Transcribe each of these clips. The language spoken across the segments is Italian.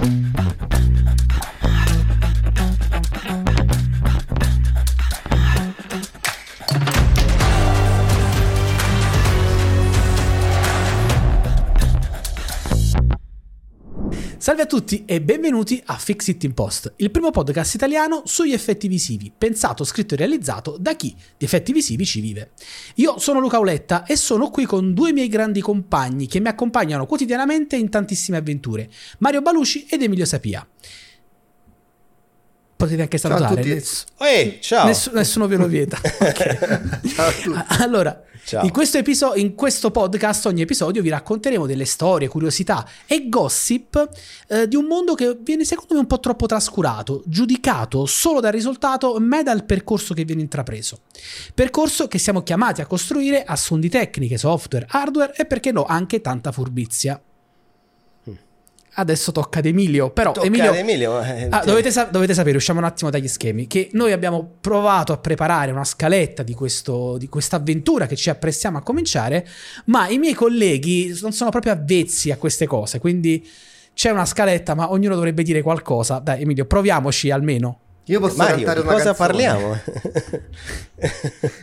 Mm-hmm. Salve a tutti e benvenuti a Fix It in Post, il primo podcast italiano sugli effetti visivi, pensato, scritto e realizzato da chi di effetti visivi ci vive. Io sono Luca Auletta e sono qui con due miei grandi compagni che mi accompagnano quotidianamente in tantissime avventure, Mario Baluci ed Emilio Sapia. Potete anche salutare. Ciao Ness- Ehi, ciao. Ness- nessuno ve lo vieta. Ok. Ciao a tutti. Allora, Ciao. in questo, episo- in questo podcast, ogni episodio, vi racconteremo delle storie, curiosità e gossip eh, di un mondo che viene secondo me un po' troppo trascurato, giudicato solo dal risultato, ma dal percorso che viene intrapreso. Percorso che siamo chiamati a costruire a suon di tecniche, software, hardware e perché no, anche tanta furbizia. Adesso tocca ad Emilio, però Tocca Emilio, ad Emilio, eh, Ah, ti- dovete, sa- dovete sapere, usciamo un attimo dagli schemi, che noi abbiamo provato a preparare una scaletta di, questo, di questa avventura che ci apprestiamo a cominciare, ma i miei colleghi non sono proprio avvezzi a queste cose, quindi c'è una scaletta, ma ognuno dovrebbe dire qualcosa. Dai, Emilio, proviamoci almeno. Io posso Mario, cantare di una cosa canzone. parliamo?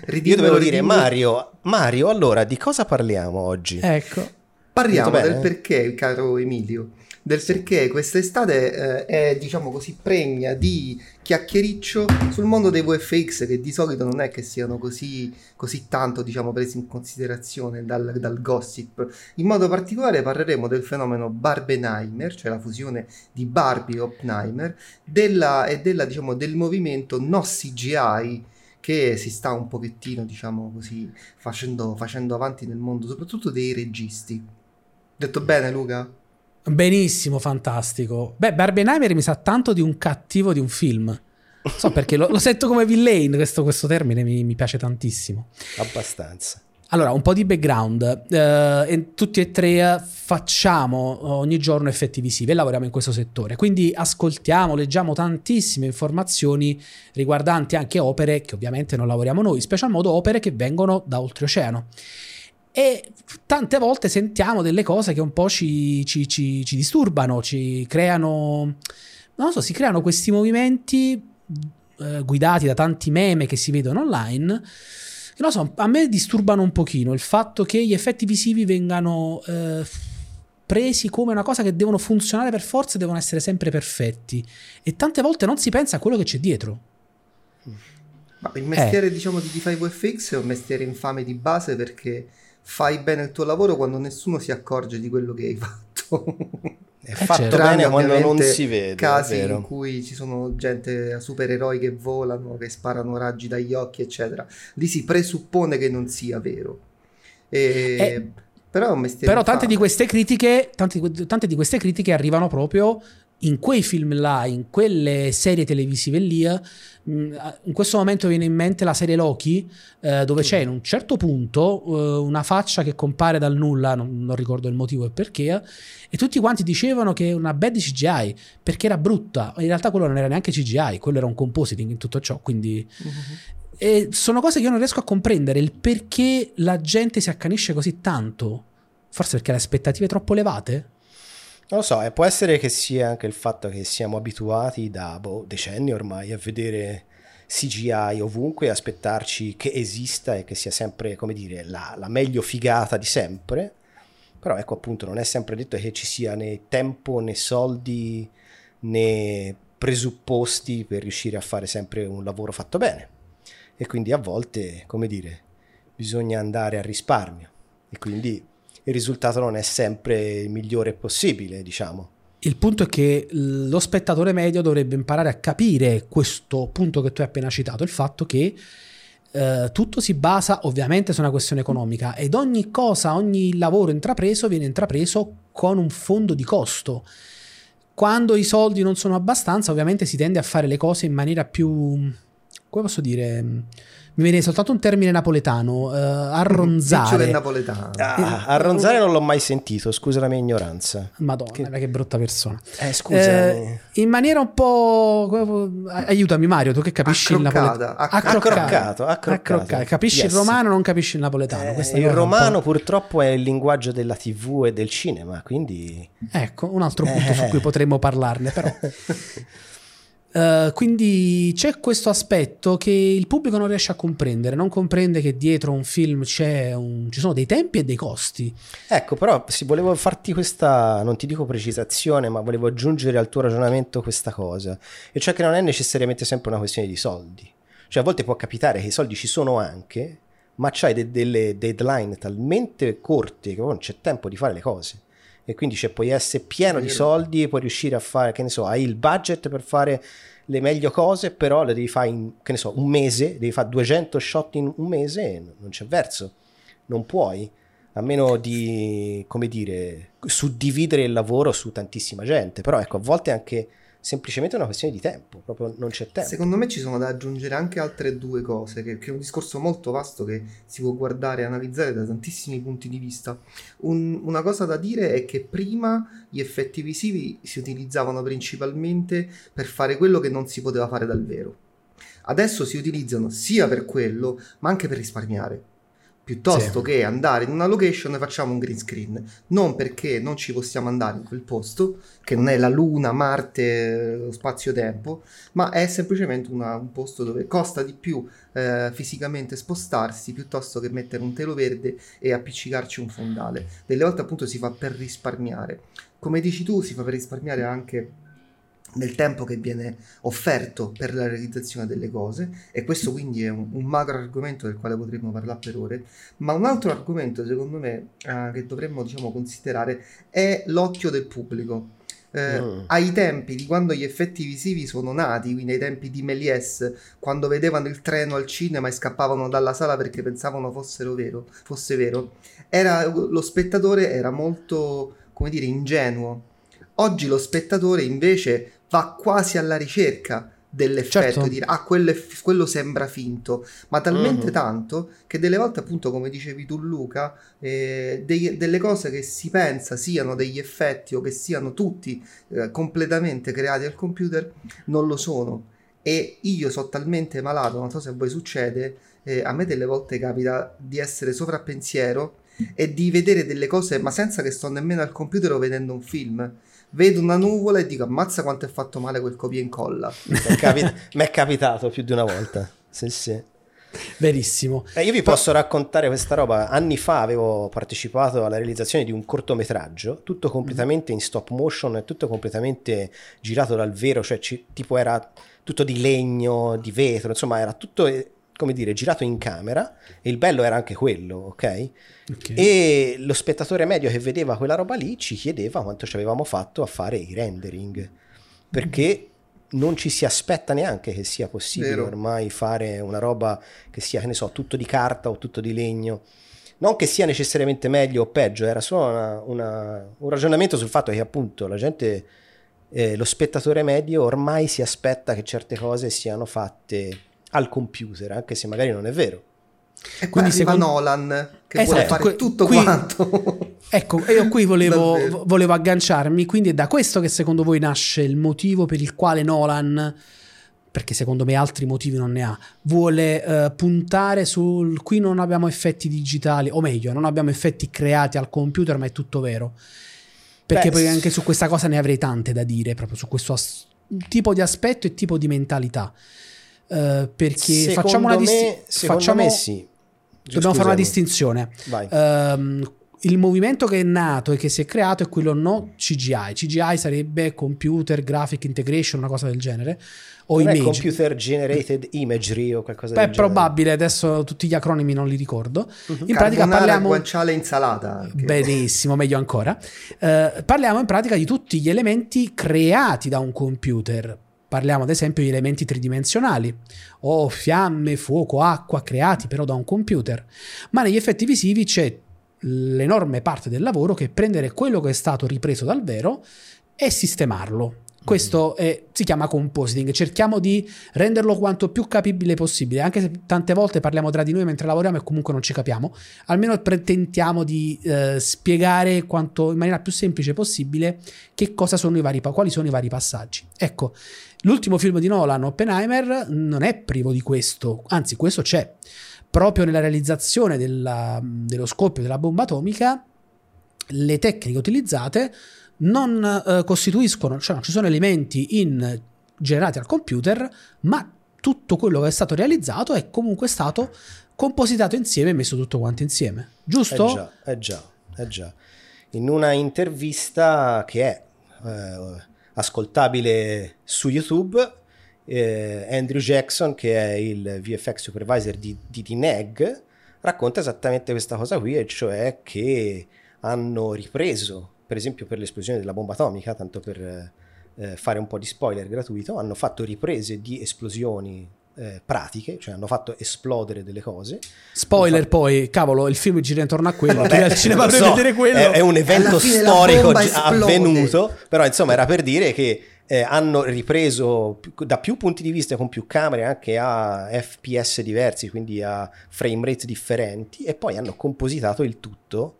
Ridimelo, Io dovevo dire. Mario, Mario, allora di cosa parliamo oggi? Ecco. Parliamo del perché, caro Emilio, del perché quest'estate eh, è, diciamo così, pregna di chiacchiericcio sul mondo dei VFX che di solito non è che siano così, così tanto, diciamo, presi in considerazione dal, dal gossip. In modo particolare parleremo del fenomeno Barbenheimer, cioè la fusione di Barbie e Oppenheimer, della, e della, diciamo, del movimento no CGI che si sta un pochettino, diciamo così, facendo, facendo avanti nel mondo, soprattutto dei registi. Detto bene, Luca? Benissimo, fantastico. Beh, Barbenheimer mi sa tanto di un cattivo di un film. Non so perché lo, lo sento come villain, questo, questo termine mi- mi piace tantissimo. Abbastanza. Allora, un po' di background. Eh, tutti e tre facciamo ogni giorno effetti visivi e lavoriamo in questo settore. Quindi ascoltiamo, leggiamo tantissime informazioni riguardanti anche opere che ovviamente non lavoriamo noi, special modo opere che vengono da oltreoceano. E tante volte sentiamo delle cose che un po' ci, ci- ci- ci disturbano, ci creano, non so, si creano questi movimenti eh, guidati da tanti meme che si vedono online che non so, a me disturbano un pochino il fatto che gli effetti visivi vengano eh, presi come una cosa che devono funzionare per forza e devono essere sempre perfetti. E tante volte non si pensa a quello che c'è dietro. Ma Eh. il mestiere, diciamo, di fare VFX è un mestiere infame di base perché fai bene il tuo lavoro quando nessuno si accorge di quello che hai fatto. È fatto certo. Tranne bene quando non ovviamente si vede, casi vero. in cui ci sono gente supereroi che volano, che sparano raggi dagli occhi, eccetera. Lì si presuppone che non sia vero. E- Eh, però è un mestiere Però tante di queste critiche, tante, tante di queste critiche arrivano proprio in quei film là, in quelle serie televisive lì. Mm, In questo momento viene in mente la serie Loki, eh, dove c'è in un certo punto eh, una faccia che compare dal nulla, non, non ricordo il motivo e perché, e tutti quanti dicevano che è una bad CGI perché era brutta. In realtà quello non era neanche CGI, quello era un compositing in tutto ciò, quindi Mhm. e sono cose che io non riesco a comprendere il perché la gente si accanisce così tanto. Forse perché le aspettative troppo elevate? Non lo so, e può essere che sia anche il fatto che siamo abituati da boh, decenni ormai a vedere CGI ovunque aspettarci che esista e che sia sempre, come dire, la, la meglio figata di sempre. Però ecco appunto, non è sempre detto che ci sia né tempo né soldi né presupposti per riuscire a fare sempre un lavoro fatto bene. E quindi a volte, come dire, bisogna andare a risparmio. E quindi il risultato non è sempre il migliore possibile, diciamo. Il punto è che lo spettatore medio dovrebbe imparare a capire questo punto che tu hai appena citato, il fatto che eh, tutto si basa ovviamente su una questione economica ed ogni cosa, ogni lavoro intrapreso viene intrapreso con un fondo di costo. Quando i soldi non sono abbastanza, ovviamente si tende a fare le cose in maniera più come posso dire, mi viene soltanto un termine napoletano, uh, arronzare. Piccio napoletano. Ah, arronzare non l'ho mai sentito, scusa la mia ignoranza. Madonna, che, che brutta persona. Eh, scusa. Eh, in maniera un po'... Aiutami Mario, tu che capisci il napoletano. Accroccato. Accroccato. Capisci yes. il romano, non capisci il napoletano. Eh, il romano purtroppo è il linguaggio della tv e del cinema, quindi... Ecco, un altro punto su cui potremmo parlarne, però... Uh, quindi c'è questo aspetto che il pubblico non riesce a comprendere, non comprende che dietro un film un, ci sono dei tempi e dei costi. Ecco, però sì, volevo farti questa, non ti dico precisazione, ma volevo aggiungere al tuo ragionamento questa cosa, e cioè che non è necessariamente sempre una questione di soldi. Cioè a volte può capitare che i soldi ci sono anche, ma c'hai de- delle deadline talmente corte che non c'è tempo di fare le cose e quindi cioè, puoi essere pieno di soldi e puoi riuscire a fare, che ne so, hai il budget per fare le meglio cose, però le devi fare in, che ne so, un mese, devi fare 200 shot in un mese e non c'è verso, non puoi, a meno di, come dire, suddividere il lavoro su tantissima gente, però ecco, a volte anche semplicemente una questione di tempo, proprio non c'è tempo. Secondo me ci sono da aggiungere anche altre due cose, che, che è un discorso molto vasto che si può guardare e analizzare da tantissimi punti di vista. Un, una cosa da dire è che prima gli effetti visivi si utilizzavano principalmente per fare quello che non si poteva fare dal vero. Adesso si utilizzano sia per quello, ma anche per risparmiare piuttosto sì. che andare in una location e facciamo un green screen. Non perché non ci possiamo andare in quel posto, che non è la Luna, Marte, lo spazio-tempo, ma è semplicemente una, un posto dove costa di più eh, fisicamente spostarsi piuttosto che mettere un telo verde e appiccicarci un fondale. Delle volte appunto si fa per risparmiare. Come dici tu, si fa per risparmiare anche nel tempo che viene offerto per la realizzazione delle cose e questo quindi è un, un macro argomento del quale potremmo parlare per ore ma un altro argomento secondo me eh, che dovremmo diciamo considerare è l'occhio del pubblico eh, mm. ai tempi di quando gli effetti visivi sono nati, quindi ai tempi di Méliès, quando vedevano il treno al cinema e scappavano dalla sala perché pensavano vero, fosse vero, era, lo spettatore era molto, come dire, ingenuo. Oggi lo spettatore invece va quasi alla ricerca dell'effetto certo. di dire ah quello, quello, sembra finto ma talmente uh-huh. tanto che delle volte appunto come dicevi tu Luca eh, dei, delle cose che si pensa siano degli effetti o che siano tutti eh, completamente creati al computer non lo sono e io sono talmente malato non so se a voi succede eh, a me delle volte capita di essere sovrappensiero e di vedere delle cose ma senza che sto nemmeno al computer o vedendo un film vedo una nuvola e dico ammazza quanto è fatto male quel copia e incolla. Mi è, capi- capitato più di una volta. Sì, sì. Verissimo. Eh, io vi posso raccontare questa roba. Anni fa avevo partecipato alla realizzazione di un cortometraggio, tutto completamente in stop motion, tutto completamente girato dal vero, cioè ci, tipo era tutto di legno, di vetro, insomma era tutto come dire, girato in camera e il bello era anche quello, ok? okay? E lo spettatore medio che vedeva quella roba lì ci chiedeva quanto ci avevamo fatto a fare i rendering, perché mm-hmm. non ci si aspetta neanche che sia possibile Vero. ormai fare una roba che sia, che ne so, tutto di carta o tutto di legno. Non che sia necessariamente meglio o peggio, era solo una, una, un ragionamento sul fatto che appunto la gente, eh, lo spettatore medio ormai si aspetta che certe cose siano fatte al computer, anche se magari non è vero. E quindi secondo Nolan che esatto, vuole fare tutto qui, quanto. ecco, io qui volevo, volevo, agganciarmi, quindi è da questo che secondo voi nasce il motivo per il quale Nolan, perché secondo me altri motivi non ne ha, vuole uh, puntare sul qui non abbiamo effetti digitali, o meglio, non abbiamo effetti creati al computer, ma è tutto vero. Perché Beh, poi anche su questa cosa ne avrei tante da dire, proprio su questo as- tipo di aspetto e tipo di mentalità. Uh, perché secondo facciamo una distinzione. sì. Dobbiamo fare una distinzione. Um, il movimento che è nato e che si è creato è quello no CGI. CGI sarebbe computer graphic integration, una cosa del genere. O non image. computer generated imagery o qualcosa Beh, del genere. probabile, adesso tutti gli acronimi non li ricordo. Uh-huh. In pratica parliamo guanciale insalata. Anche. Benissimo, meglio ancora. Uh, parliamo in pratica di tutti gli elementi creati da un computer Parliamo ad esempio di elementi tridimensionali o fiamme, fuoco, acqua creati però da un computer, ma negli effetti visivi c'è l'enorme parte del lavoro che è prendere quello che è stato ripreso dal vero e sistemarlo. Questo è, si chiama compositing. Cerchiamo di renderlo quanto più capibile possibile, anche se tante volte parliamo tra di noi mentre lavoriamo e comunque non ci capiamo. Almeno tentiamo di eh, spiegare quanto, in maniera più semplice possibile che cosa sono i vari, quali sono i vari passaggi. Ecco, l'ultimo film di Nolan, Oppenheimer, non è privo di questo, anzi, questo c'è. Proprio nella realizzazione della, dello scoppio della bomba atomica, le tecniche utilizzate non eh, costituiscono, cioè non ci sono elementi in, generati al computer, ma tutto quello che è stato realizzato è comunque stato compositato insieme e messo tutto quanto insieme. Giusto? Eh già, eh già, eh già. In una intervista che è eh, ascoltabile su YouTube, eh, Andrew Jackson, che è il VFX supervisor di, di, di NEG, racconta esattamente questa cosa qui, e cioè che hanno ripreso per esempio per l'esplosione della bomba atomica, tanto per eh, fare un po' di spoiler gratuito, hanno fatto riprese di esplosioni eh, pratiche, cioè hanno fatto esplodere delle cose. Spoiler fatto... poi, cavolo, il film gira intorno a quello, Vabbè, al cinema per so, vedere quello. È, è un evento storico avvenuto, però insomma era per dire che eh, hanno ripreso da più punti di vista, con più camere, anche a FPS diversi, quindi a frame rate differenti, e poi hanno compositato il tutto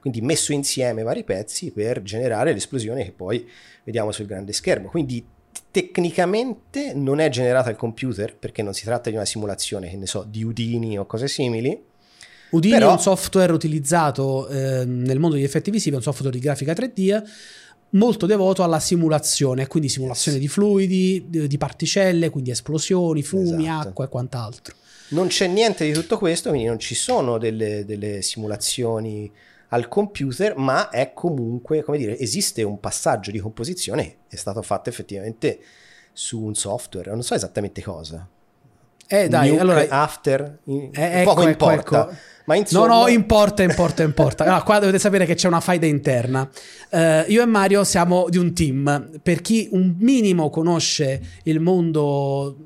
quindi messo insieme vari pezzi per generare l'esplosione che poi vediamo sul grande schermo. Quindi tecnicamente non è generata al computer perché non si tratta di una simulazione, che ne so, di Udini o cose simili. Udini però... è un software utilizzato eh, nel mondo degli effetti visivi, è un software di grafica 3D molto devoto alla simulazione, quindi simulazione yes. di fluidi, di particelle, quindi esplosioni, fumi, esatto. acqua e quant'altro. Non c'è niente di tutto questo, quindi non ci sono delle, delle simulazioni al computer, ma è comunque, come dire, esiste un passaggio di composizione, è stato fatto effettivamente su un software, non so esattamente cosa. Eh dai, Nuke, allora... After, in, eh, ecco, poco ecco, importa. Ecco. Ma insomma... No, no, importa, importa, importa. Allora, qua dovete sapere che c'è una faida interna. Uh, io e Mario siamo di un team. Per chi un minimo conosce il mondo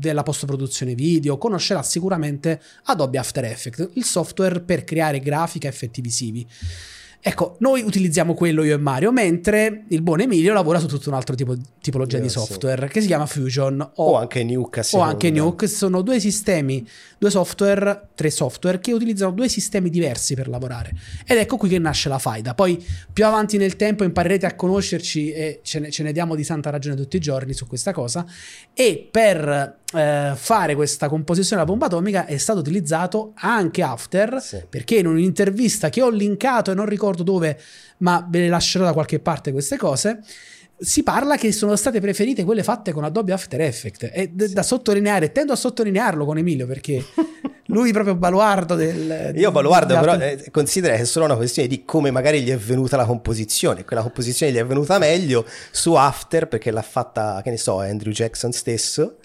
della post-produzione video, conoscerà sicuramente Adobe After Effects, il software per creare grafica e effetti visivi. Ecco, noi utilizziamo quello io e Mario, mentre il buon Emilio lavora su tutto un altro tipo, tipologia io, di software sì. che si chiama Fusion o, o anche Nuke. O anche Nuke, sono due sistemi, due software, tre software che utilizzano due sistemi diversi per lavorare. Ed ecco qui che nasce la faida. Poi più avanti nel tempo imparerete a conoscerci e ce ne, ce ne diamo di santa ragione tutti i giorni su questa cosa. E per eh, fare questa composizione della bomba atomica è stato utilizzato anche After sì. perché in un'intervista che ho linkato e non ricordo dove ma ve le lascerò da qualche parte queste cose si parla che sono state preferite quelle fatte con Adobe After Effects e d- sì. da sottolineare tendo a sottolinearlo con Emilio perché lui proprio baluardo del io baluardo però eh, considera che è solo una questione di come magari gli è venuta la composizione quella composizione gli è venuta meglio su After perché l'ha fatta che ne so Andrew Jackson stesso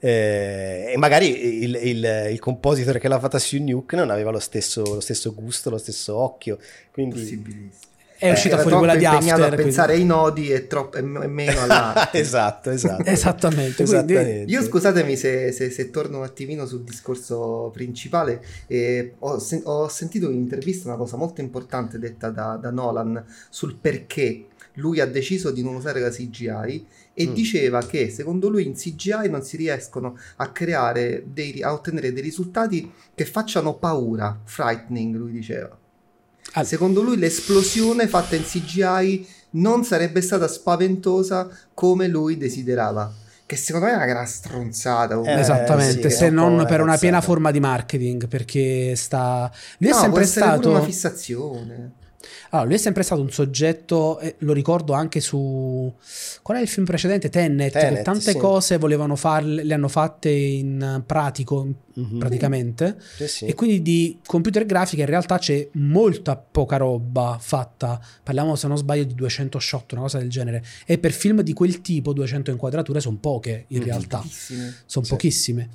eh, e magari il, il, il, compositor che l'ha fatta su Nuke non aveva lo stesso, lo stesso gusto, lo stesso occhio. Quindi è uscita eh, fuori quella di After. a pensare quindi... ai nodi e, troppo, e meno all'arte. esatto, esatto. Esattamente. Esattamente. Io scusatemi se, se, se, torno un attimino sul discorso principale. Eh, ho, sen- ho, sentito in un'intervista una cosa molto importante detta da, da Nolan sul perché lui ha deciso di non usare la CGI e mm. diceva che secondo lui in CGI non si riescono a creare dei, a ottenere dei risultati che facciano paura, frightening, lui diceva. Ah. Secondo lui l'esplosione fatta in CGI non sarebbe stata spaventosa come lui desiderava. Che secondo me è una gran stronzata. Eh, Esattamente, sì, se non per una piena forma di marketing, perché sta... Lui no, è sempre stato... una fissazione. Allora, lui è sempre stato un soggetto, eh, lo ricordo anche su... Qual è il film precedente? Tenet, Tenet che tante sì. cose volevano farle, le hanno fatte in pratico, mm-hmm. praticamente. Sì, sì. E quindi di computer grafica in realtà c'è molta poca roba fatta. Parliamo, se non sbaglio, di 200 shot, una cosa del genere. E per film di quel tipo 200 inquadrature sono poche, in mm-hmm. realtà. Sono pochissime.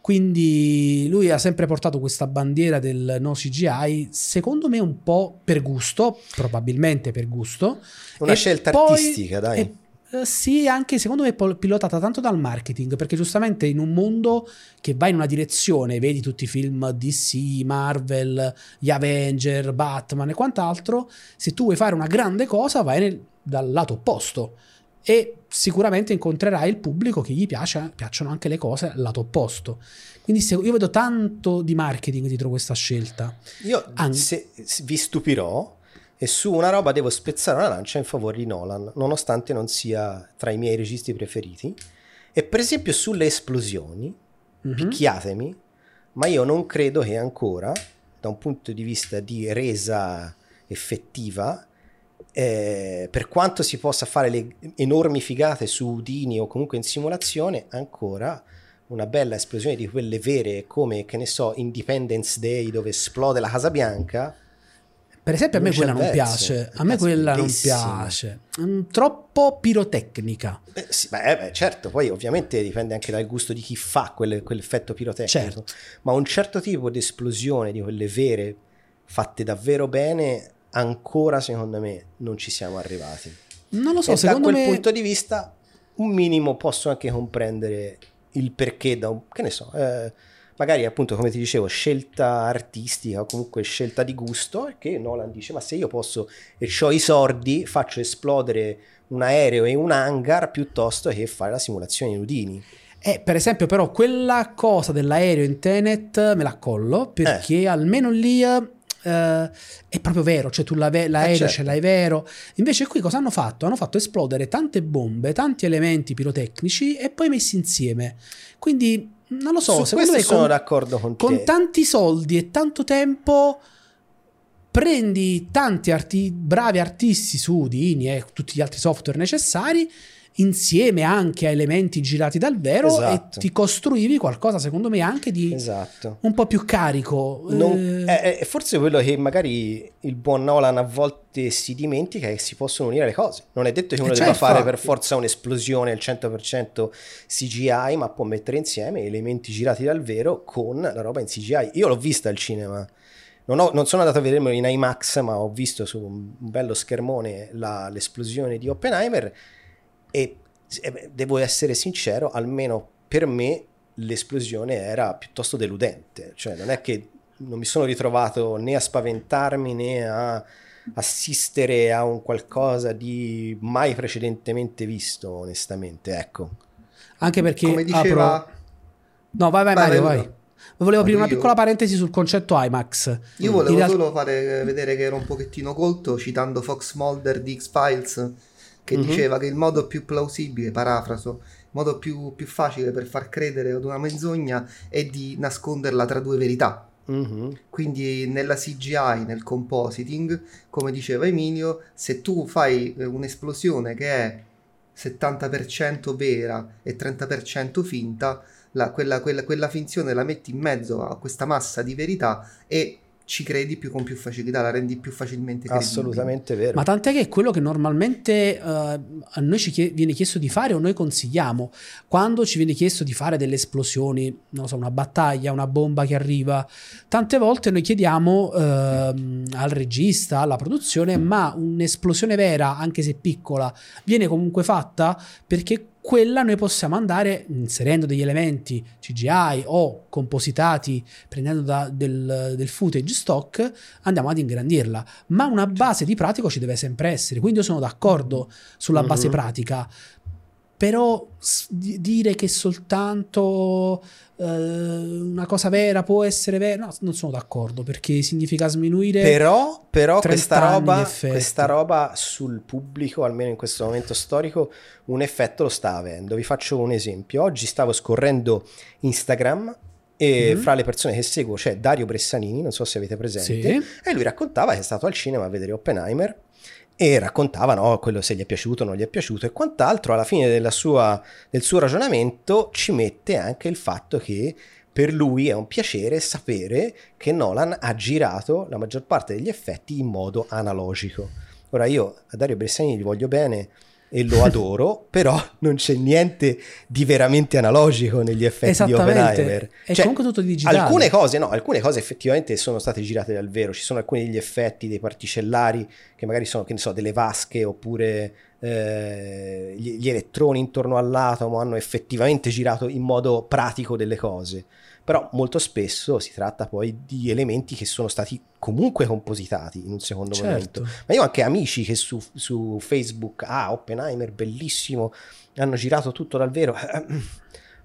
Quindi lui ha sempre portato questa bandiera del no CGI, secondo me un po' per gusto, probabilmente per gusto. Una scelta poi, artistica, dai. E, eh, sì, anche secondo me pilotata tanto dal marketing, perché giustamente in un mondo che va in una direzione, vedi tutti i film DC, Marvel, gli Avenger, Batman e quant'altro, se tu vuoi fare una grande cosa vai nel, dal lato opposto e sicuramente incontrerai il pubblico che gli piace, piacciono anche le cose al lato opposto. Quindi se, io vedo tanto di marketing dietro questa scelta. Io An- se, se vi stupirò e su una roba devo spezzare una lancia in favore di Nolan, nonostante non sia tra i miei registi preferiti. E per esempio sulle esplosioni, mm-hmm. picchiatemi, ma io non credo che ancora, da un punto di vista di resa effettiva, eh, per quanto si possa fare le enormi figate su Udini o comunque in simulazione, ancora una bella esplosione di quelle vere come, che ne so, Independence Day dove esplode la Casa Bianca. Per esempio a me quella non piace, a me quella non piace, mm, troppo pirotecnica. Beh, sì, beh, beh, certo, poi ovviamente dipende anche dal gusto di chi fa quelle, quell'effetto pirotecnico, certo. ma un certo tipo di esplosione di quelle vere fatte davvero bene ancora secondo me non ci siamo arrivati. Non lo so, e secondo da quel me... punto di vista un minimo posso anche comprendere il perché da un, che ne so, eh, magari appunto come ti dicevo scelta artistica o comunque scelta di gusto che Nolan dice ma se io posso e ho i soldi faccio esplodere un aereo e un hangar piuttosto che fare la simulazione in Udini. Eh, per esempio, però, quella cosa dell'aereo in Tenet me la collo perché eh. almeno lì Uh, è proprio vero, cioè tu l'aereo eh certo. ce l'hai vero. Invece qui cosa hanno fatto? Hanno fatto esplodere tante bombe, tanti elementi pirotecnici e poi messi insieme. Quindi non lo so, Su secondo me sono con, d'accordo con, con te. tanti soldi e tanto tempo prendi tanti arti- bravi artisti su Udini e tutti gli altri software necessari insieme anche a elementi girati dal vero esatto. e ti costruivi qualcosa secondo me anche di esatto. un po' più carico. Non, eh, è, è, forse quello che magari il buon Nolan a volte si dimentica è che si possono unire le cose. Non è detto che uno eh, debba fare per forza un'esplosione al 100% CGI ma può mettere insieme elementi girati dal vero con la roba in CGI io l'ho vista al cinema. Non, ho, non, sono andato a vedermelo in IMAX, ma ho visto su un bello schermone la, l'esplosione di Oppenheimer e devo essere sincero, almeno per me l'esplosione era piuttosto deludente, cioè non è che non mi sono ritrovato né a spaventarmi né a assistere a un qualcosa di mai precedentemente visto, onestamente, ecco. Anche perché come diceva apro... No, vai vai, vai Mario, vai. vai. Volevo aprire una piccola parentesi sul concetto IMAX. Io volevo solo fare vedere che ero un pochettino colto citando Fox Mulder di X-Files che mm-hmm. diceva che il modo più plausibile, parafraso, il modo più, più, facile per far credere ad una menzogna è di nasconderla tra due verità. Mm-hmm. Quindi nella CGI, nel compositing, come diceva Emilio, se tu fai eh, un'esplosione che è 70% vera e 30% finta, la, quella, quella, quella finzione la metti in mezzo a questa massa di verità e ci credi più con più facilità, la rendi più facilmente credibile. Assolutamente vero. Ma tant'è che è quello che normalmente uh, a noi ci chie- viene chiesto di fare o noi consigliamo. Quando ci viene chiesto di fare delle esplosioni, non so, una battaglia, una bomba che arriva, tante volte noi chiediamo uh, al regista, alla produzione, ma un'esplosione vera, anche se piccola, viene comunque fatta perché quella noi possiamo andare inserendo degli elementi CGI o compositati prendendo da, del, del, footage stock andiamo ad ingrandirla ma una base di pratico ci deve sempre essere quindi io sono d'accordo sulla base mm-hmm. pratica però dire che soltanto eh, una cosa vera può essere vera, no, non sono d'accordo perché significa sminuire. Però, però questa, roba, questa roba sul pubblico, almeno in questo momento storico, un effetto lo sta avendo. Vi faccio un esempio. Oggi stavo scorrendo Instagram e mm-hmm. fra le persone che seguo c'è Dario Bressanini, non so se avete presente, sì. e lui raccontava che è stato al cinema a vedere Oppenheimer e raccontava no, quello se gli è piaciuto o non gli è piaciuto e quant'altro. Alla fine sua, del suo ragionamento ci mette anche il fatto che per lui è un piacere sapere che Nolan ha girato la maggior parte degli effetti in modo analogico. Ora io a Dario Bressani gli voglio bene, e lo adoro, però non c'è niente di veramente analogico negli effetti di Oppenheimer. È cioè, comunque tutto digitale. Alcune cose, no, alcune cose effettivamente sono state girate dal vero, ci sono alcuni degli effetti dei particellari che magari sono, che ne so, delle vasche oppure eh, gli, gli elettroni intorno all'atomo hanno effettivamente girato in modo pratico delle cose però molto spesso si tratta poi di elementi che sono stati comunque compositati in un secondo Certo. momento. Ma io ho anche amici che su, su Facebook, ah, Oppenheimer, bellissimo, hanno girato tutto dal vero.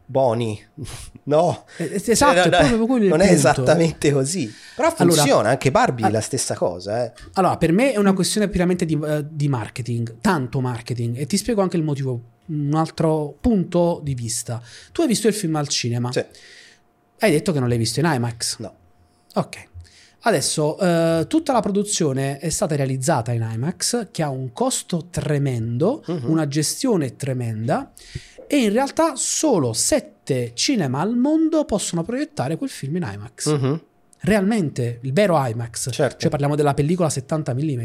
Boni, no, Eh, Esatto, Cioè, no, il non è punto. esattamente così. Però Allora- funziona, anche Barbie Ah. è la stessa cosa. Eh. Allora, per me è una questione puramente di, eh, di marketing, tanto marketing, e ti spiego anche il motivo, un altro punto di vista. Tu hai visto il film al cinema, Sì, hai detto che non l'hai visto in IMAX. no. Ok. Adesso, eh, tutta la produzione è stata realizzata in IMAX, che ha un costo tremendo, Mhm. una gestione tremenda, e in realtà solo sette cinema al mondo possono proiettare quel film in IMAX. Mhm, Realmente, il vero IMAX. Certo. Cioè parliamo della pellicola 70 mm.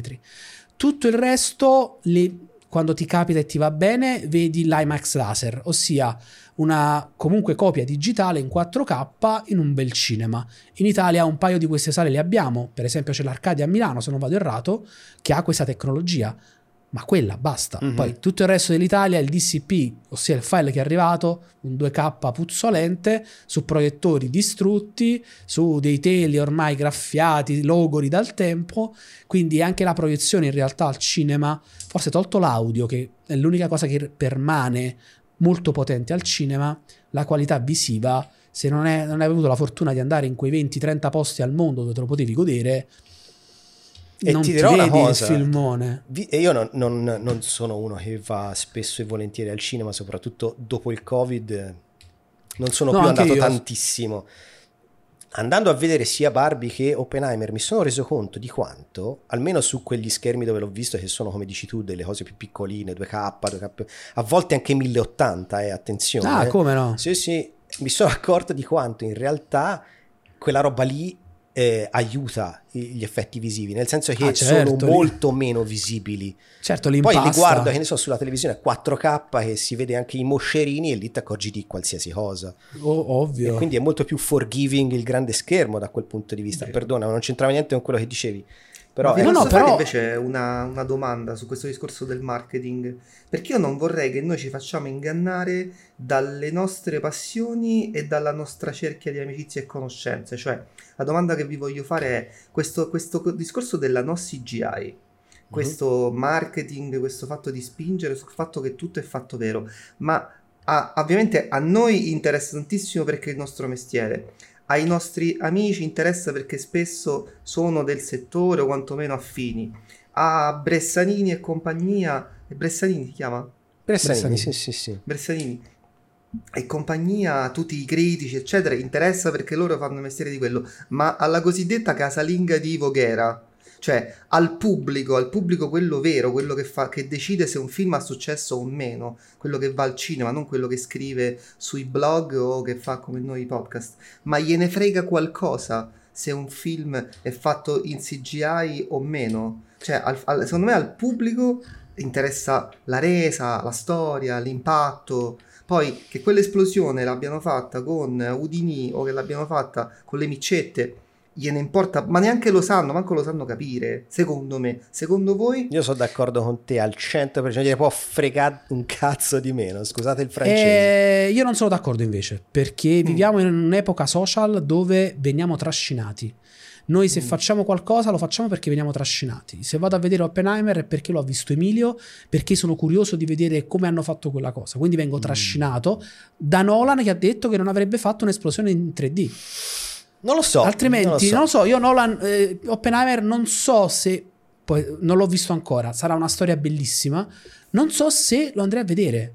Tutto il resto, li- quando ti capita e ti va bene, vedi l'IMAX laser, ossia una comunque copia digitale in 4K in un bel cinema. In Italia un paio di queste sale le abbiamo, per esempio c'è l'Arcadia a Milano, se non vado errato, che ha questa tecnologia. Ma quella basta. Mhm. Poi tutto il resto dell'Italia, il DCP, ossia il file che è arrivato, un 2K puzzolente, su proiettori distrutti, su dei teli ormai graffiati, logori dal tempo, quindi anche la proiezione in realtà al cinema, forse tolto l'audio, che è l'unica cosa che permane molto potente al cinema, la qualità visiva, se non, è- non hai avuto la fortuna di andare in quei 20-30 posti al mondo dove te lo potevi godere, E non ti ti, dirò una vedi il cosa. filmone. Vi- E io non, non- non sono uno che va spesso e volentieri al cinema, soprattutto dopo il Covid. Non sono No, più andato io. tantissimo. Andando a vedere sia Barbie che Oppenheimer, mi sono reso conto di quanto, almeno su quegli schermi dove l'ho visto, che sono come dici tu, delle cose più piccoline, 2K, 2K a volte anche 1080, eh, attenzione. Ah, eh. come no? Sì, sì, mi sono accorto di quanto in realtà quella roba lì eh, aiuta gli effetti visivi, nel senso che Ah, certo, sono molto meno visibili. Certo, Poi l'impasta. li guardo, che ne so, sulla televisione a 4K che si vede anche i moscerini e lì ti accorgi di qualsiasi cosa. O- ovvio. E quindi è molto più forgiving il grande schermo da quel punto di vista. Perdona, non c'entrava niente con quello che dicevi. Però è- No, no, fare però- invece una, una domanda su questo discorso del marketing, perché io non vorrei che noi ci facciamo ingannare dalle nostre passioni e dalla nostra cerchia di amicizie e conoscenze. Cioè, la domanda che vi voglio fare è questo, questo discorso della no CGI, questo marketing, questo fatto di spingere sul fatto che tutto è fatto vero, ma a- ovviamente a noi interessa tantissimo perché è il nostro mestiere. Ai nostri amici interessa perché spesso sono del settore o quantomeno affini. A Bressanini e compagnia, e Bressanini si chiama? Bressanini, Bressanini. sì, sì, sì. Bressanini e compagnia, tutti i critici, eccetera, interessa perché loro fanno il mestiere di quello, ma alla cosiddetta casalinga di Voghera, cioè al pubblico, al pubblico quello vero, quello che, fa, che decide se un film ha successo o meno, quello che va al cinema, non quello che scrive sui blog o che fa come noi i podcast, ma gliene frega qualcosa se un film è fatto in CGI o meno. Cioè, al- al- secondo me al pubblico interessa la resa, la storia, l'impatto. Poi che quell'esplosione l'abbiano fatta con Udini o che l'abbiano fatta con le micette, gliene importa, ma neanche lo sanno, manco lo sanno capire, secondo me. Secondo voi? Io sono d'accordo con te al 100%, gliene può fregare un cazzo di meno, scusate il francese. Eh, io non sono d'accordo invece, Mm. perché viviamo in un'epoca social dove veniamo trascinati. Noi se Mm. facciamo qualcosa lo facciamo perché veniamo trascinati. Se vado a vedere Oppenheimer è perché l'ho visto Emilio, perché sono curioso di vedere come hanno fatto quella cosa. Quindi vengo Mm. trascinato da Nolan che ha detto che non avrebbe fatto un'esplosione in 3D. Non lo so. Altrimenti, non lo so. io Nolan, eh, Oppenheimer non so se, poi non l'ho visto ancora, sarà una storia bellissima, non so se lo andrei a vedere.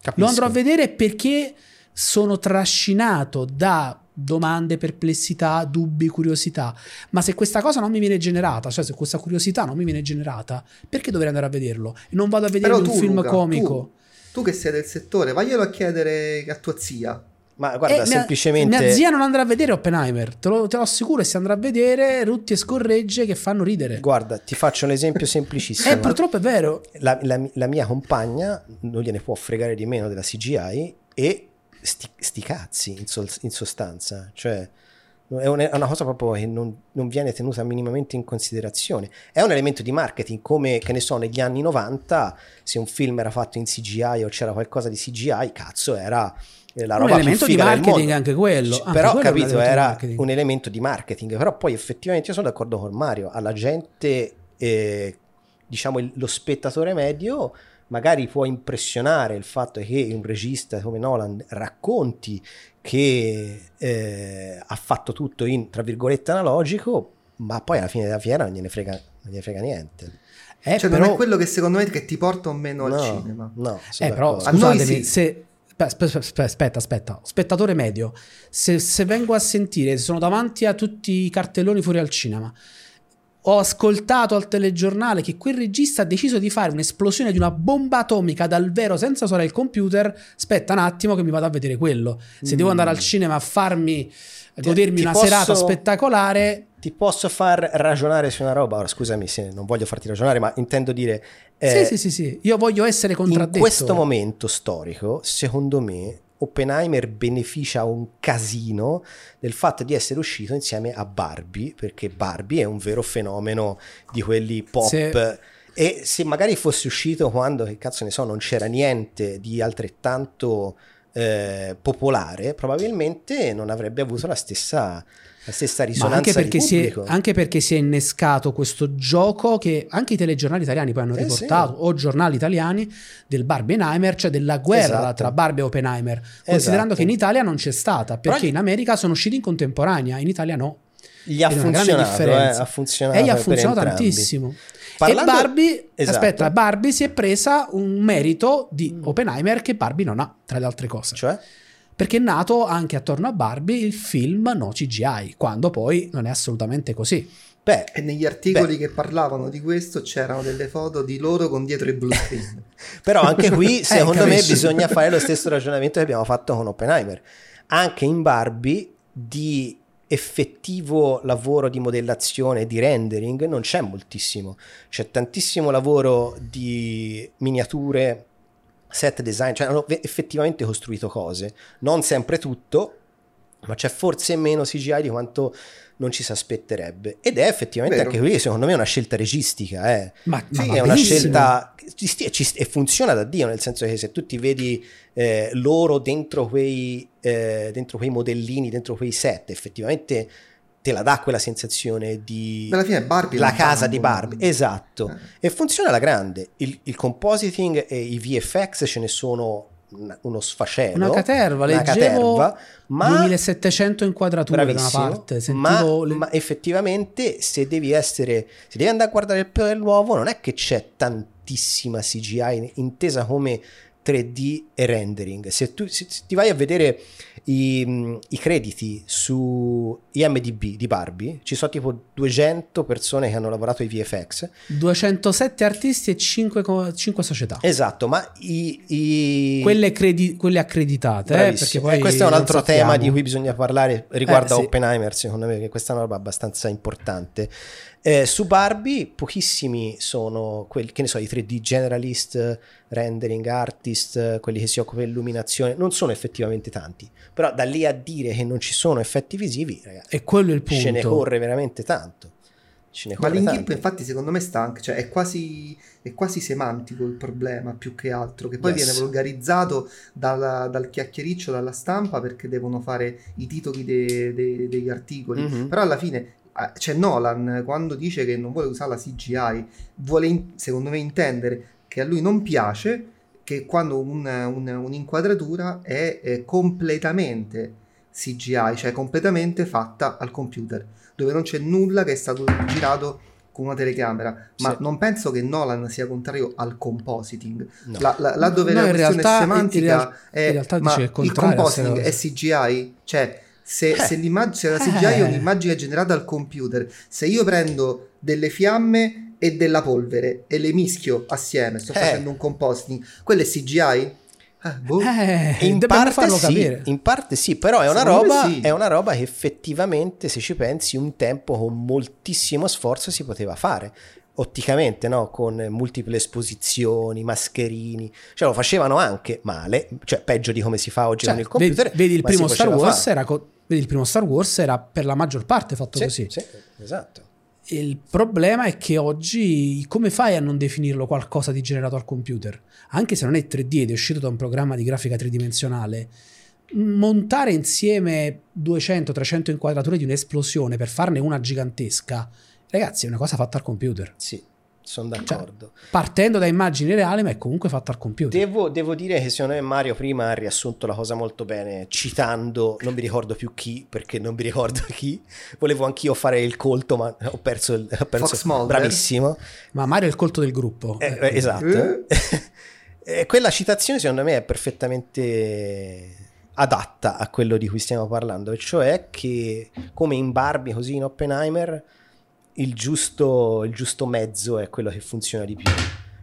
Capisco. Lo andrò a vedere perché sono trascinato da domande, perplessità, dubbi, curiosità. Ma se questa cosa non mi viene generata, cioè se questa curiosità non mi viene generata, perché dovrei andare a vederlo? E non vado a vedere un film Luca, comico. Tu, tu che sei del settore, vaglielo a chiedere a tua zia. Ma guarda, Eh, mia- semplicemente... Mia zia non andrà a vedere Oppenheimer, te lo, te lo assicuro, e se andrà a vedere rutti e scorregge che fanno ridere. Guarda, ti faccio un esempio semplicissimo. Eh, purtroppo è vero. la, la- la mia compagna non gliene può fregare di meno della CGI e sti, sti cazzi in, sol- in sostanza, cioè è un- è una cosa proprio che non, non viene tenuta minimamente in considerazione. È un elemento di marketing, come che ne so, negli anni 90, se un film era fatto in CGI o c'era qualcosa di CGI, cazzo, era eh, la Un roba più elemento di marketing anche quello. Anche però, quello un capito, era un elemento di marketing. Però poi effettivamente io sono d'accordo con Mario, alla gente, eh, diciamo, il- lo spettatore medio magari può impressionare il fatto che un regista come Nolan racconti che eh, ha fatto tutto in, tra virgolette, analogico, ma poi alla fine della fiera non gliene frega, non gliene frega niente. Eh, Cioè, però, non è quello che secondo me che ti porta o meno al no, cinema. no, eh, però scusatemi, sì. se... Aspe- aspe- Aspetta, aspetta, spettatore medio, se, se vengo a sentire, se sono davanti a tutti i cartelloni fuori al cinema, ho ascoltato al telegiornale che quel regista ha deciso di fare un'esplosione di una bomba atomica dal vero senza usare il computer, aspetta un attimo che mi vado a vedere quello. Se devo andare al cinema a farmi, godermi ti una posso- serata spettacolare, Ti posso far ragionare su una roba? Ora, scusami se non voglio farti ragionare, ma intendo dire... eh, sì, sì, sì, sì, io voglio essere in contraddetto. questo momento storico, secondo me, Oppenheimer beneficia un casino del fatto di essere uscito insieme a Barbie, perché Barbie è un vero fenomeno di quelli pop. Sì. E se magari fosse uscito quando, che cazzo ne so, non c'era niente di altrettanto eh, popolare, probabilmente non avrebbe avuto la stessa, la stessa risonanza anche perché, di si è, anche perché si è innescato questo gioco che anche i telegiornali italiani poi hanno Eh, riportato, sì. o giornali italiani, del Barbenheimer, cioè della guerra Esatto. tra Barbie e Oppenheimer, considerando Esatto. che in Italia non c'è stata, perché Però- in America sono usciti in contemporanea, in Italia no. Gli ha funzionato, eh, ha funzionato E gli ha funzionato tantissimo. Parlando- E Barbie, Esatto. aspetta, Barbie si è presa un merito di Oppenheimer che Barbie non ha, tra le altre cose. Cioè? Perché è nato anche attorno a Barbie il film no CGI, quando poi non è assolutamente così. Beh, E negli articoli che parlavano di questo c'erano delle foto di loro con dietro i blue screen. Però anche qui, secondo me, capisci? bisogna fare lo stesso ragionamento che abbiamo fatto con Oppenheimer. Anche in Barbie di effettivo lavoro di modellazione e di rendering non c'è moltissimo. C'è tantissimo lavoro di miniature, set design, cioè hanno effettivamente costruito cose. Non sempre tutto, ma c'è forse meno CGI di quanto non ci si aspetterebbe. Ed è effettivamente Vero. anche qui, secondo me, una scelta registica. Eh Ma, Sì, ma è una scelta e funziona da Dio, nel senso che se tu ti vedi eh, loro dentro quei, eh, dentro quei modellini, dentro quei set, effettivamente te la dà quella sensazione di Alla fine Barbie la è casa di Barbie, esatto. Eh. E funziona alla grande. Il, il compositing e i VFX ce ne sono uno sfacello. Una caterva, una leggevo caterva, ma 2700 inquadrature da una parte. ma, le- ma effettivamente se devi essere se devi andare a guardare il pelo dell'uovo non è che c'è tantissima CGI intesa come 3D e rendering se tu se ti vai a vedere i, i crediti su IMDb di Barbie ci sono tipo 200 persone che hanno lavorato ai VFX 207 artisti e 5, società. esatto ma i, i- Quelle, credi- quelle accreditate, eh, Bravissimo. poi Eh, questo è un altro tema di cui bisogna parlare riguardo Eh, a sì. Oppenheimer, secondo me, che questa è una roba abbastanza importante. Eh, su Barbie, pochissimi sono quelli, che ne so, i 3D generalist, rendering artist, quelli che si occupano di illuminazione, non sono effettivamente tanti. Però da lì a dire che non ci sono effetti visivi, ragazzi, E quello è il punto. ce ne corre veramente tanto. Ce ne Ma l'inghippo infatti secondo me sta anche, cioè è quasi, è quasi semantico il problema più che altro, che poi Yes. viene volgarizzato dalla- dal chiacchiericcio, dalla stampa perché devono fare i titoli de- de- degli articoli, Mhm. però alla fine c'è Nolan quando dice che non vuole usare la CGI, vuole in- secondo me intendere che a lui non piace che quando un- un- un'inquadratura è, è completamente CGI, cioè completamente fatta al computer, dove non c'è nulla che è stato girato con una telecamera, ma Sì. non penso che Nolan sia contrario al compositing. No. La, la- là dove No, la in questione realtà- semantica in real- è in realtà ma il compositing è CGI? Cioè, se, se l'immag- se la CGI è Eh. un'immagine generata al computer, se io prendo delle fiamme e della polvere e le mischio assieme, sto Eh. facendo un compositing, quello è CGI? Eh, boh. Eh, in parte, sì, capire. in parte sì, però è una, roba, sì. è una roba che effettivamente, se ci pensi, un tempo con moltissimo sforzo si poteva fare. Otticamente, no? Con multiple esposizioni, mascherini, cioè lo facevano anche male, cioè peggio di come si fa oggi Cioè, con il computer. vedi, vedi il primo Star Wars fare. era co- Vedi, il primo Star Wars era per la maggior parte fatto Sì, così. sì, esatto. Il problema è che oggi come fai a non definirlo qualcosa di generato al computer? Anche se non è 3D ed è uscito da un programma di grafica tridimensionale, montare insieme 200-300 inquadrature di un'esplosione per farne una gigantesca, ragazzi, è una cosa fatta al computer. Sì, sono Cioè, d'accordo. partendo da immagini reali, ma è comunque fatta al computer. Devo, devo dire che secondo me Mario prima ha riassunto la cosa molto bene, citando, non mi ricordo più chi, perché non mi ricordo chi, volevo anch'io fare il colto, ma ho perso il... Ho perso, Fox bravissimo. Ma Mario è il colto del gruppo. Eh, Eh, eh, esatto. Eh? E quella citazione secondo me è perfettamente adatta a quello di cui stiamo parlando, e cioè che come in Barbie così in Oppenheimer il giusto, il giusto mezzo è quello che funziona di più.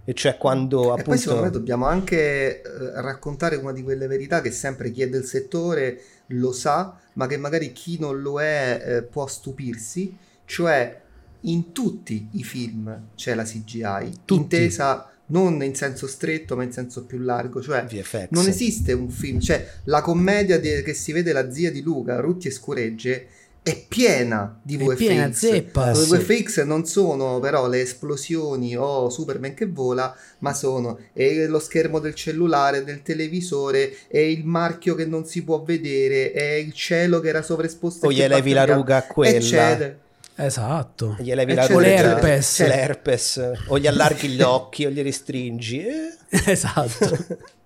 E cioè quando E poi secondo me appunto... dobbiamo anche eh, raccontare una di quelle verità che sempre chi è del settore lo sa, ma che magari chi non lo è eh, può stupirsi, cioè in tutti i film c'è la CGI, Tutti. intesa non in senso stretto ma in senso più largo, cioè VFX. non esiste un film, cioè la commedia de- che si vede la zia di Luca, Rutti e Scuregge, è piena di È VFX. piena zeppa. Le sì. VFX non sono però le esplosioni o Superman che vola, ma sono e lo schermo del cellulare, del televisore, è il marchio che non si può vedere, è il cielo che era sovraesposto. O e gli che elevi la ruga a quella. eccetera. Esatto. Gli elevi E la ruga, l'herpes. l'herpes, o gli allarghi gli occhi o li restringi. Eh, esatto.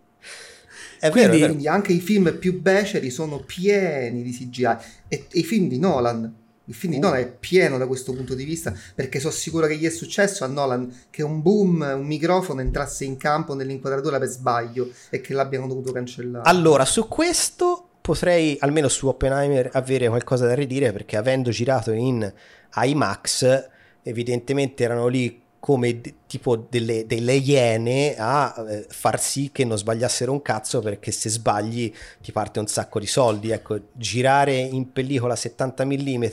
È Quindi- è. Quindi anche i film più beceri sono pieni di CGI e, e i film di Nolan. Il film di Uh. Nolan è pieno da questo punto di vista perché sono sicuro che gli è successo a Nolan che un boom, un microfono entrasse in campo nell'inquadratura per sbaglio e che l'abbiano dovuto cancellare. Allora, su questo potrei, almeno su Oppenheimer, avere qualcosa da ridire perché avendo girato in IMAX, evidentemente erano lì come d- tipo delle, delle iene a eh, far sì che non sbagliassero un cazzo perché se sbagli ti parte un sacco di soldi. Ecco, girare in pellicola 70 mm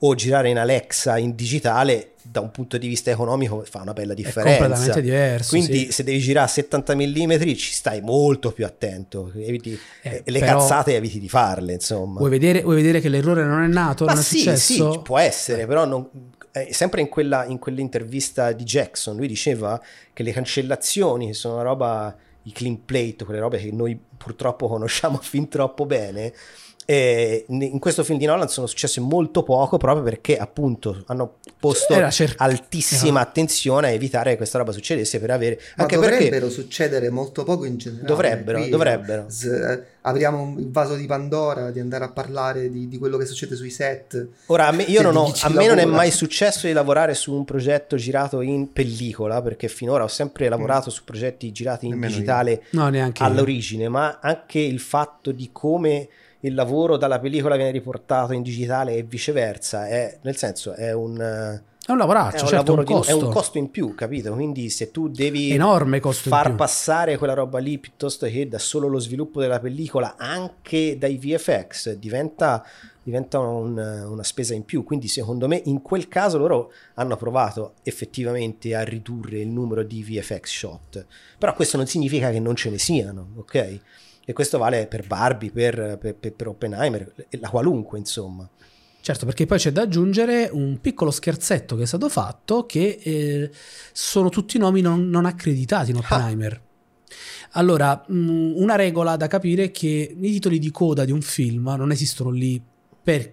o girare in Alexa in digitale da un punto di vista economico fa una bella È differenza. completamente diverso. Quindi sì. se devi girare a 70 mm ci stai molto più attento, eviti, Eh, le però- cazzate eviti di farle, insomma. Vuoi vedere, vuoi vedere che l'errore non è nato? Ma non è sì, successo? sì, può essere, però non- eh, sempre in, quella, in quell'intervista di Jackson, lui diceva che le cancellazioni, che sono una roba, i clean plate, quelle robe che noi purtroppo conosciamo fin troppo bene, eh, in questo film di Nolan sono successe molto poco proprio perché appunto hanno posto cer- altissima attenzione a evitare che questa roba succedesse per avere Ma anche perché dovrebbero succedere molto poco in generale. Dovrebbero, Qui, dovrebbero. s- eh, apriamo un- il vaso di Pandora di andare a parlare di, di quello che succede sui set. Ora, a me, io non ho- a me non è mai successo di lavorare su un progetto girato in pellicola, perché finora ho sempre lavorato su progetti girati in Nemmeno digitale No, neanche io. all'origine, ma anche il fatto di come il lavoro dalla pellicola viene riportato in digitale e viceversa, è, nel senso è un, è È un lavoraccio, un certo, un di- costo. è un costo in più, capito? Quindi se tu devi Enorme costo in far passare quella roba lì piuttosto che da solo lo sviluppo della pellicola anche dai VFX diventa, diventa un- una spesa in più quindi secondo me in quel caso loro hanno provato effettivamente a ridurre il numero di VFX shot però questo non significa che non ce ne siano ok e questo vale per Barbie per, per, per- per Oppenheimer la qualunque insomma Certo, perché poi c'è da aggiungere un piccolo scherzetto che è stato fatto che eh, sono tutti nomi non, non accreditati in Oppenheimer. Allora, mh, una regola da capire è che i titoli di coda di un film non esistono lì per,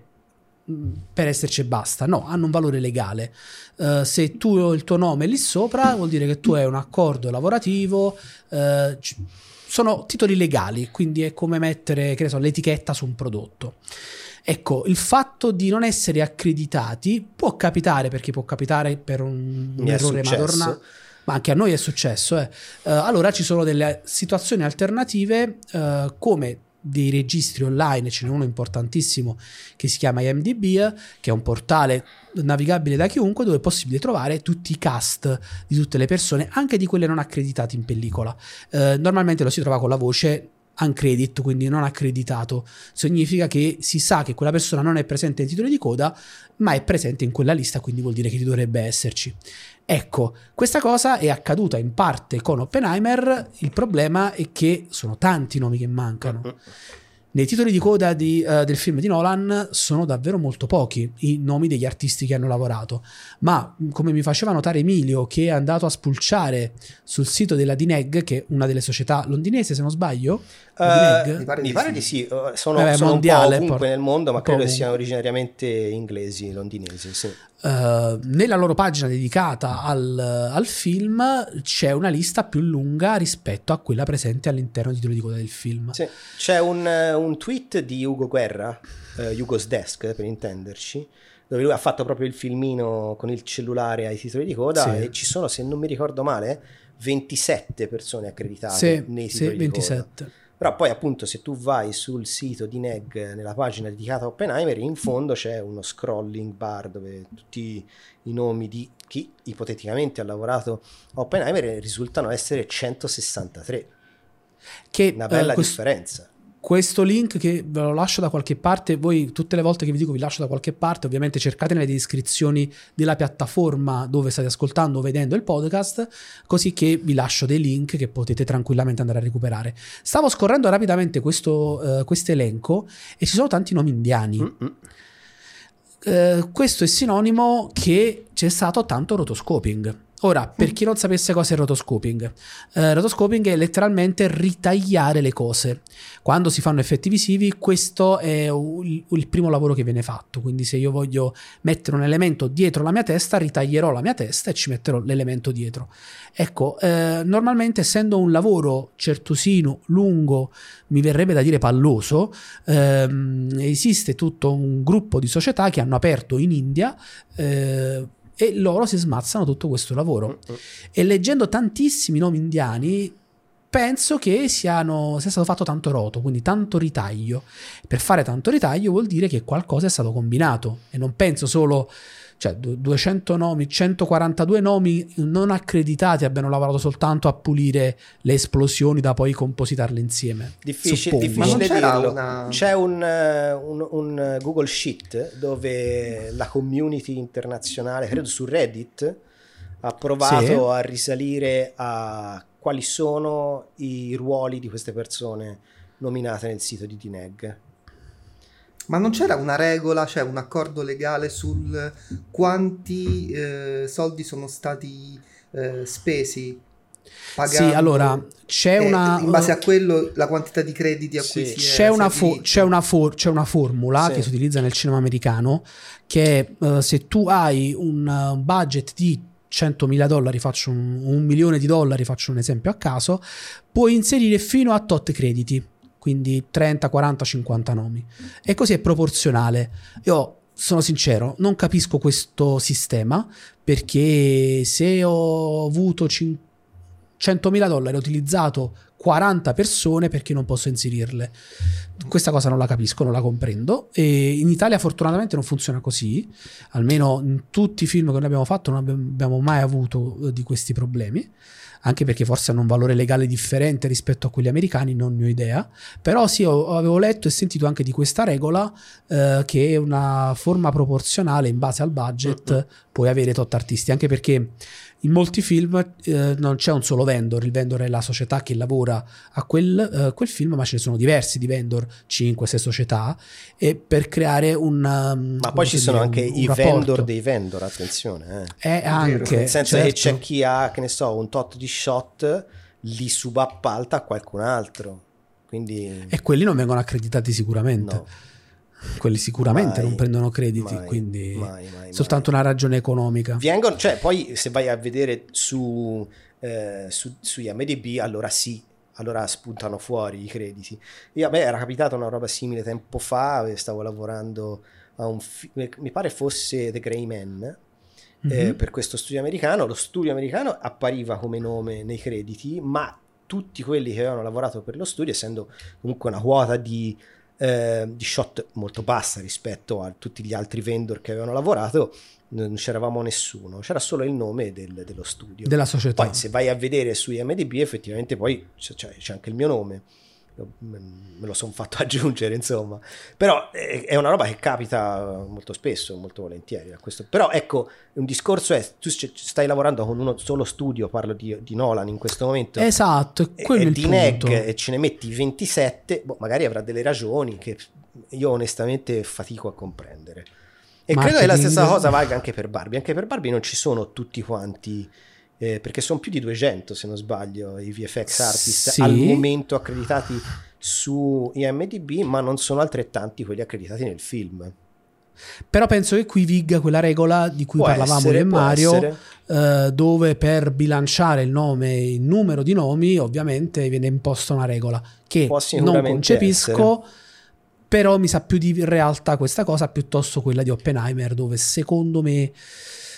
mh, per esserci e basta, no, hanno un valore legale. Eh, se tu il tuo nome è lì sopra, vuol dire che tu hai un accordo lavorativo. eh, c- sono titoli legali, quindi è come mettere che ne so, l'etichetta su un prodotto. Ecco, il fatto di non essere accreditati può capitare, perché può capitare per un, un errore madorna, ma anche a noi è successo. eh. Eh, allora ci sono delle situazioni alternative eh, come dei registri online, ce n'è uno importantissimo che si chiama IMDb, che è un portale navigabile da chiunque dove è possibile trovare tutti i cast di tutte le persone, anche di quelle non accreditate in pellicola. Eh, normalmente lo si trova con la voce uncredit, quindi non accreditato. Significa che si sa che quella persona non è presente nei titoli di coda, ma è presente in quella lista, quindi vuol dire che dovrebbe esserci. Ecco, questa cosa è accaduta in parte con Oppenheimer, il problema è che sono tanti nomi che mancano. Nei titoli di coda di, uh, del film di Nolan sono davvero molto pochi i nomi degli artisti che hanno lavorato, ma come mi faceva notare Emilio che è andato a spulciare sul sito della Dineg, che è una delle società londinese se non sbaglio, uh, mi pare, mi pare di sì, sono, Vabbè, sono mondiale, un po' ovunque nel mondo, ma credo che siano originariamente inglesi, londinesi. Sì. Uh, nella loro pagina dedicata al, al, film c'è una lista più lunga rispetto a quella presente all'interno del titolo di coda del film. Sì. C'è un, un, tweet di Ugo Guerra, uh, Ugo's Desk per intenderci, dove lui ha fatto proprio il filmino con il cellulare ai titoli di coda sì. e ci sono, se non mi ricordo male, 27 persone accreditate sì, nei titoli sì, 27. di coda. Però poi appunto se tu vai sul sito di Neg nella pagina dedicata a Oppenheimer, in fondo c'è uno scrolling bar dove tutti i nomi di chi ipoteticamente ha lavorato a Oppenheimer risultano essere 163. Che una bella uh, questo, differenza questo link che ve lo lascio da qualche parte, voi tutte le volte che vi dico vi lascio da qualche parte, ovviamente cercate nelle descrizioni della piattaforma dove state ascoltando o vedendo il podcast, così che vi lascio dei link che potete tranquillamente andare a recuperare. Stavo scorrendo rapidamente questo uh, elenco e ci sono tanti nomi indiani. Uh, questo è sinonimo che c'è stato tanto rotoscoping. Ora, per chi non sapesse cosa è rotoscoping, eh, rotoscoping è letteralmente ritagliare le cose. Quando si fanno effetti visivi, questo è il, il primo lavoro che viene fatto. Quindi, se io voglio mettere un elemento dietro la mia testa, ritaglierò la mia testa e ci metterò l'elemento dietro. Ecco, eh, normalmente essendo un lavoro certosino, lungo, mi verrebbe da dire palloso, ehm, esiste tutto un gruppo di società che hanno aperto in India. Eh, e loro si smazzano tutto questo lavoro. Uh-uh. E leggendo tantissimi nomi indiani, penso che siano, sia stato fatto tanto roto, quindi tanto ritaglio. Per fare tanto ritaglio vuol dire che qualcosa è stato combinato e non penso solo cioè 200 nomi, 142 nomi non accreditati abbiano lavorato soltanto a pulire le esplosioni da poi compositarle insieme. Difficile, difficile dirlo. Una... C'è un, eh, un, un, Google Sheet dove la community internazionale, credo su Reddit, ha provato sì. a risalire a quali sono i ruoli di queste persone nominate nel sito di Dineg. Ma non c'era una regola, cioè un accordo legale sul quanti eh, soldi sono stati eh, spesi? Pagando, sì, allora c'è eh, una. In base a quello, la quantità di crediti a sì. cui si c'è, una fo- c'è, una for- c'è una formula sì. che si utilizza nel cinema americano che uh, se tu hai un budget di 100.000 dollari, faccio un, un milione di dollari, faccio un esempio a caso, puoi inserire fino a tot crediti quindi 30, 40, 50 nomi. E così è proporzionale. Io sono sincero, non capisco questo sistema perché se ho avuto 100.000 dollari, ho utilizzato 40 persone perché non posso inserirle. Questa cosa non la capisco, non la comprendo. E in Italia fortunatamente non funziona così, almeno in tutti i film che noi abbiamo fatto non abbiamo mai avuto eh, di questi problemi anche perché forse hanno un valore legale differente rispetto a quelli americani, non ne ho idea. Però sì, ho, avevo letto e sentito anche di questa regola eh, che è una forma proporzionale in base al budget, puoi avere tot artisti, anche perché in molti film eh, non c'è un solo vendor, il vendor è la società che lavora a quel, uh, quel film, ma ce ne sono diversi di vendor, 5-6 società, e per creare un... Um, ma poi ci sono dire, anche un, i rapporto. vendor dei vendor, attenzione. Eh. È anche... Nel senso certo. che c'è chi ha, che ne so, un tot di shot, li subappalta a qualcun altro. Quindi... E quelli non vengono accreditati sicuramente. No quelli sicuramente mai, non prendono crediti, mai, quindi mai, soltanto una ragione economica. Vengono, cioè, poi se vai a vedere su, eh, su, su IMDB, allora sì, allora spuntano fuori i crediti. Io, a me era capitata una roba simile tempo fa, stavo lavorando a un fi- mi pare fosse The Grey Man. Mm-hmm. Eh, mhm. per questo studio americano, lo studio americano appariva come nome nei crediti, ma tutti quelli che avevano lavorato per lo studio, essendo comunque una quota di eh, di shot molto bassa rispetto a tutti gli altri vendor che avevano lavorato, non c'eravamo nessuno, c'era solo il nome del, dello studio. Della società. Poi se vai a vedere su IMDB effettivamente poi c'è, c'è anche il mio nome, me lo sono fatto aggiungere, insomma. Però è una roba che capita molto spesso, molto volentieri. Però ecco, un discorso è, tu stai lavorando con uno solo studio, parlo di, di Nolan in questo momento. Esatto, e, e di Neg e ce ne metti 27, boh, magari avrà delle ragioni che io onestamente fatico a comprendere. E Marketing. credo che la stessa cosa valga anche per Barbie. Anche per Barbie non ci sono tutti quanti eh, perché sono più di 200 se non sbaglio i VFX artist sì. al momento accreditati su IMDB, ma non sono altrettanti quelli accreditati nel film. Però penso che qui viga quella regola di cui può parlavamo essere, io e Mario, eh, dove per bilanciare il nome, il numero di nomi, ovviamente viene imposta una regola che non concepisco. Essere. Però mi sa più di realtà questa cosa piuttosto quella di Oppenheimer, dove secondo me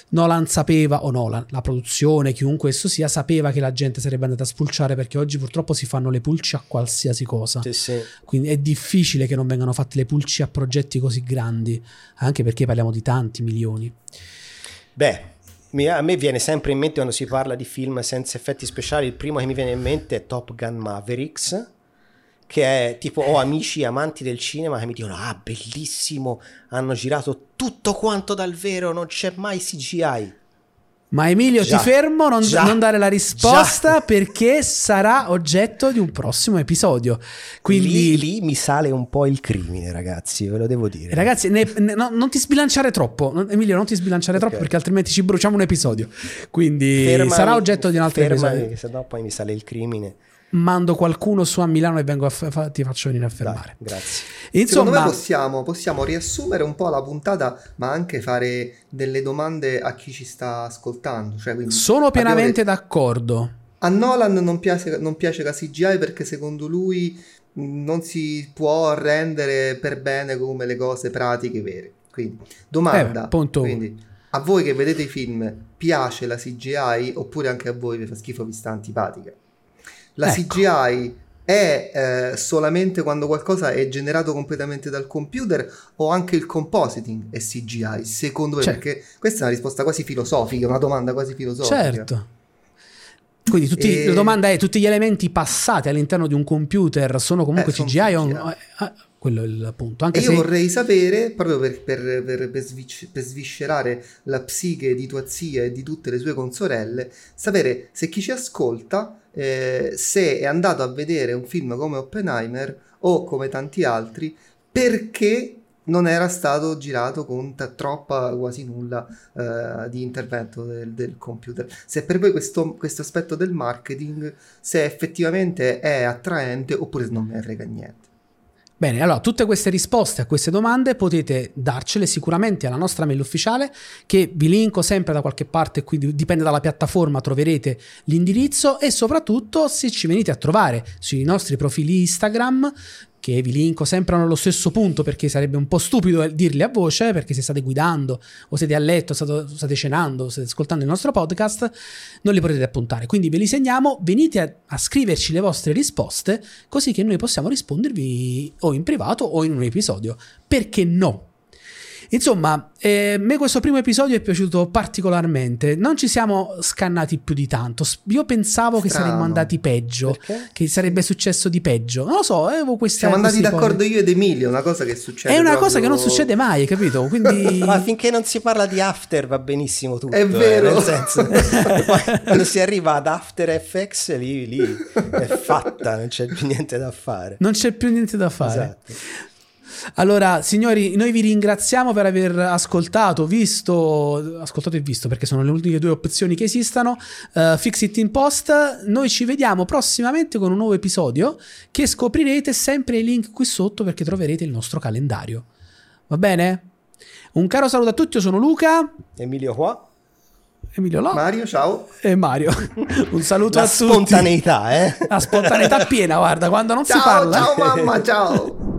Nolan sapeva, o Nolan, la produzione, chiunque esso sia, sapeva che la gente sarebbe andata a spulciare perché oggi purtroppo si fanno le pulci a qualsiasi cosa. Sì, sì. Quindi è difficile che non vengano fatte le pulci a progetti così grandi, anche perché parliamo di tanti milioni. Beh, a me viene sempre in mente quando si parla di film senza effetti speciali, il primo che mi viene in mente è Top Gun Mavericks che è tipo ho amici amanti del cinema che mi dicono ah bellissimo hanno girato tutto quanto dal vero non c'è mai CGI ma Emilio già, ti fermo non, non, dare la risposta già. perché sarà oggetto di un prossimo episodio. Quindi lì, lì, mi sale un po' il crimine ragazzi ve lo devo dire. Ragazzi ne, ne, no, non ti sbilanciare troppo. Emilio non ti sbilanciare okay. troppo perché altrimenti ci bruciamo un episodio. Quindi fermami, sarà oggetto di un altro fermami, episodio. se no poi mi sale il crimine mando qualcuno su a Milano e vengo a fa- ti faccio venire a fermare. Dai, grazie. Insomma, Secondo me possiamo, possiamo, riassumere un po' la puntata, ma anche fare delle domande a chi ci sta ascoltando. Cioè, sono pienamente detto, d'accordo. A Nolan non piace, non piace la CGI perché secondo lui non si può rendere per bene come le cose pratiche vere. Quindi, domanda. Eh, quindi, a voi che vedete i film piace la CGI oppure anche a voi vi fa schifo, vi sta antipatica? La ecco. CGI è eh, solamente quando qualcosa è generato completamente dal computer o anche il compositing è CGI? Secondo me, certo. perché questa è una risposta quasi filosofica, una domanda quasi filosofica. Certo. Quindi tutti, e... la domanda è: tutti gli elementi passati all'interno di un computer sono comunque eh, CGI? CGI. O, eh, quello è il punto. Anche io se... vorrei sapere, proprio per, per, per, per sviscerare la psiche di tua zia e di tutte le sue consorelle, sapere se chi ci ascolta eh, se è andato a vedere un film come Oppenheimer o come tanti altri perché non era stato girato con t- troppa quasi nulla uh, di intervento del, del, computer. Se per voi questo, questo, aspetto del marketing, se effettivamente è attraente oppure non me ne frega niente. Bene, allora tutte queste risposte a queste domande potete darcele sicuramente alla nostra mail ufficiale che vi linko sempre da qualche parte, quindi dipende dalla piattaforma, troverete l'indirizzo e soprattutto se ci venite a trovare sui nostri profili Instagram che vi linko sempre allo stesso punto perché sarebbe un po' stupido dirli a voce perché se state guidando o siete a letto, state, state cenando, state ascoltando il nostro podcast, non li potete appuntare. Quindi ve li segniamo, venite a, a scriverci le vostre risposte così che noi possiamo rispondervi o in privato o in un episodio. Perché no? Insomma, eh, a me questo primo episodio è piaciuto particolarmente. Non ci siamo scannati più di tanto. Io pensavo Strano. che saremmo andati peggio, Perché? che sarebbe successo di peggio. Non lo so, avevo questa. Siamo andati d'accordo poi. io ed Emilio, una cosa che succede. È una proprio... cosa che non succede mai, capito? Quindi... Ma finché non si parla di After va benissimo tutto. È vero. Eh, nel senso, quando si arriva ad After FX, lì, lì è fatta, non c'è più niente da fare. Non c'è più niente da fare. Esatto. Allora, signori, noi vi ringraziamo per aver ascoltato, visto, ascoltato e visto, perché sono le ultime due opzioni che esistano. Uh, Fix It in Post. Noi ci vediamo prossimamente con un nuovo episodio che scoprirete sempre i link qui sotto perché troverete il nostro calendario. Va bene? Un caro saluto a tutti, io sono Luca. Emilio qua. Emilio là. Mario, ciao. E Mario. Un saluto La a tutti. La spontaneità, eh? La spontaneità piena, guarda, quando non ciao, si parla. Ciao mamma, ciao.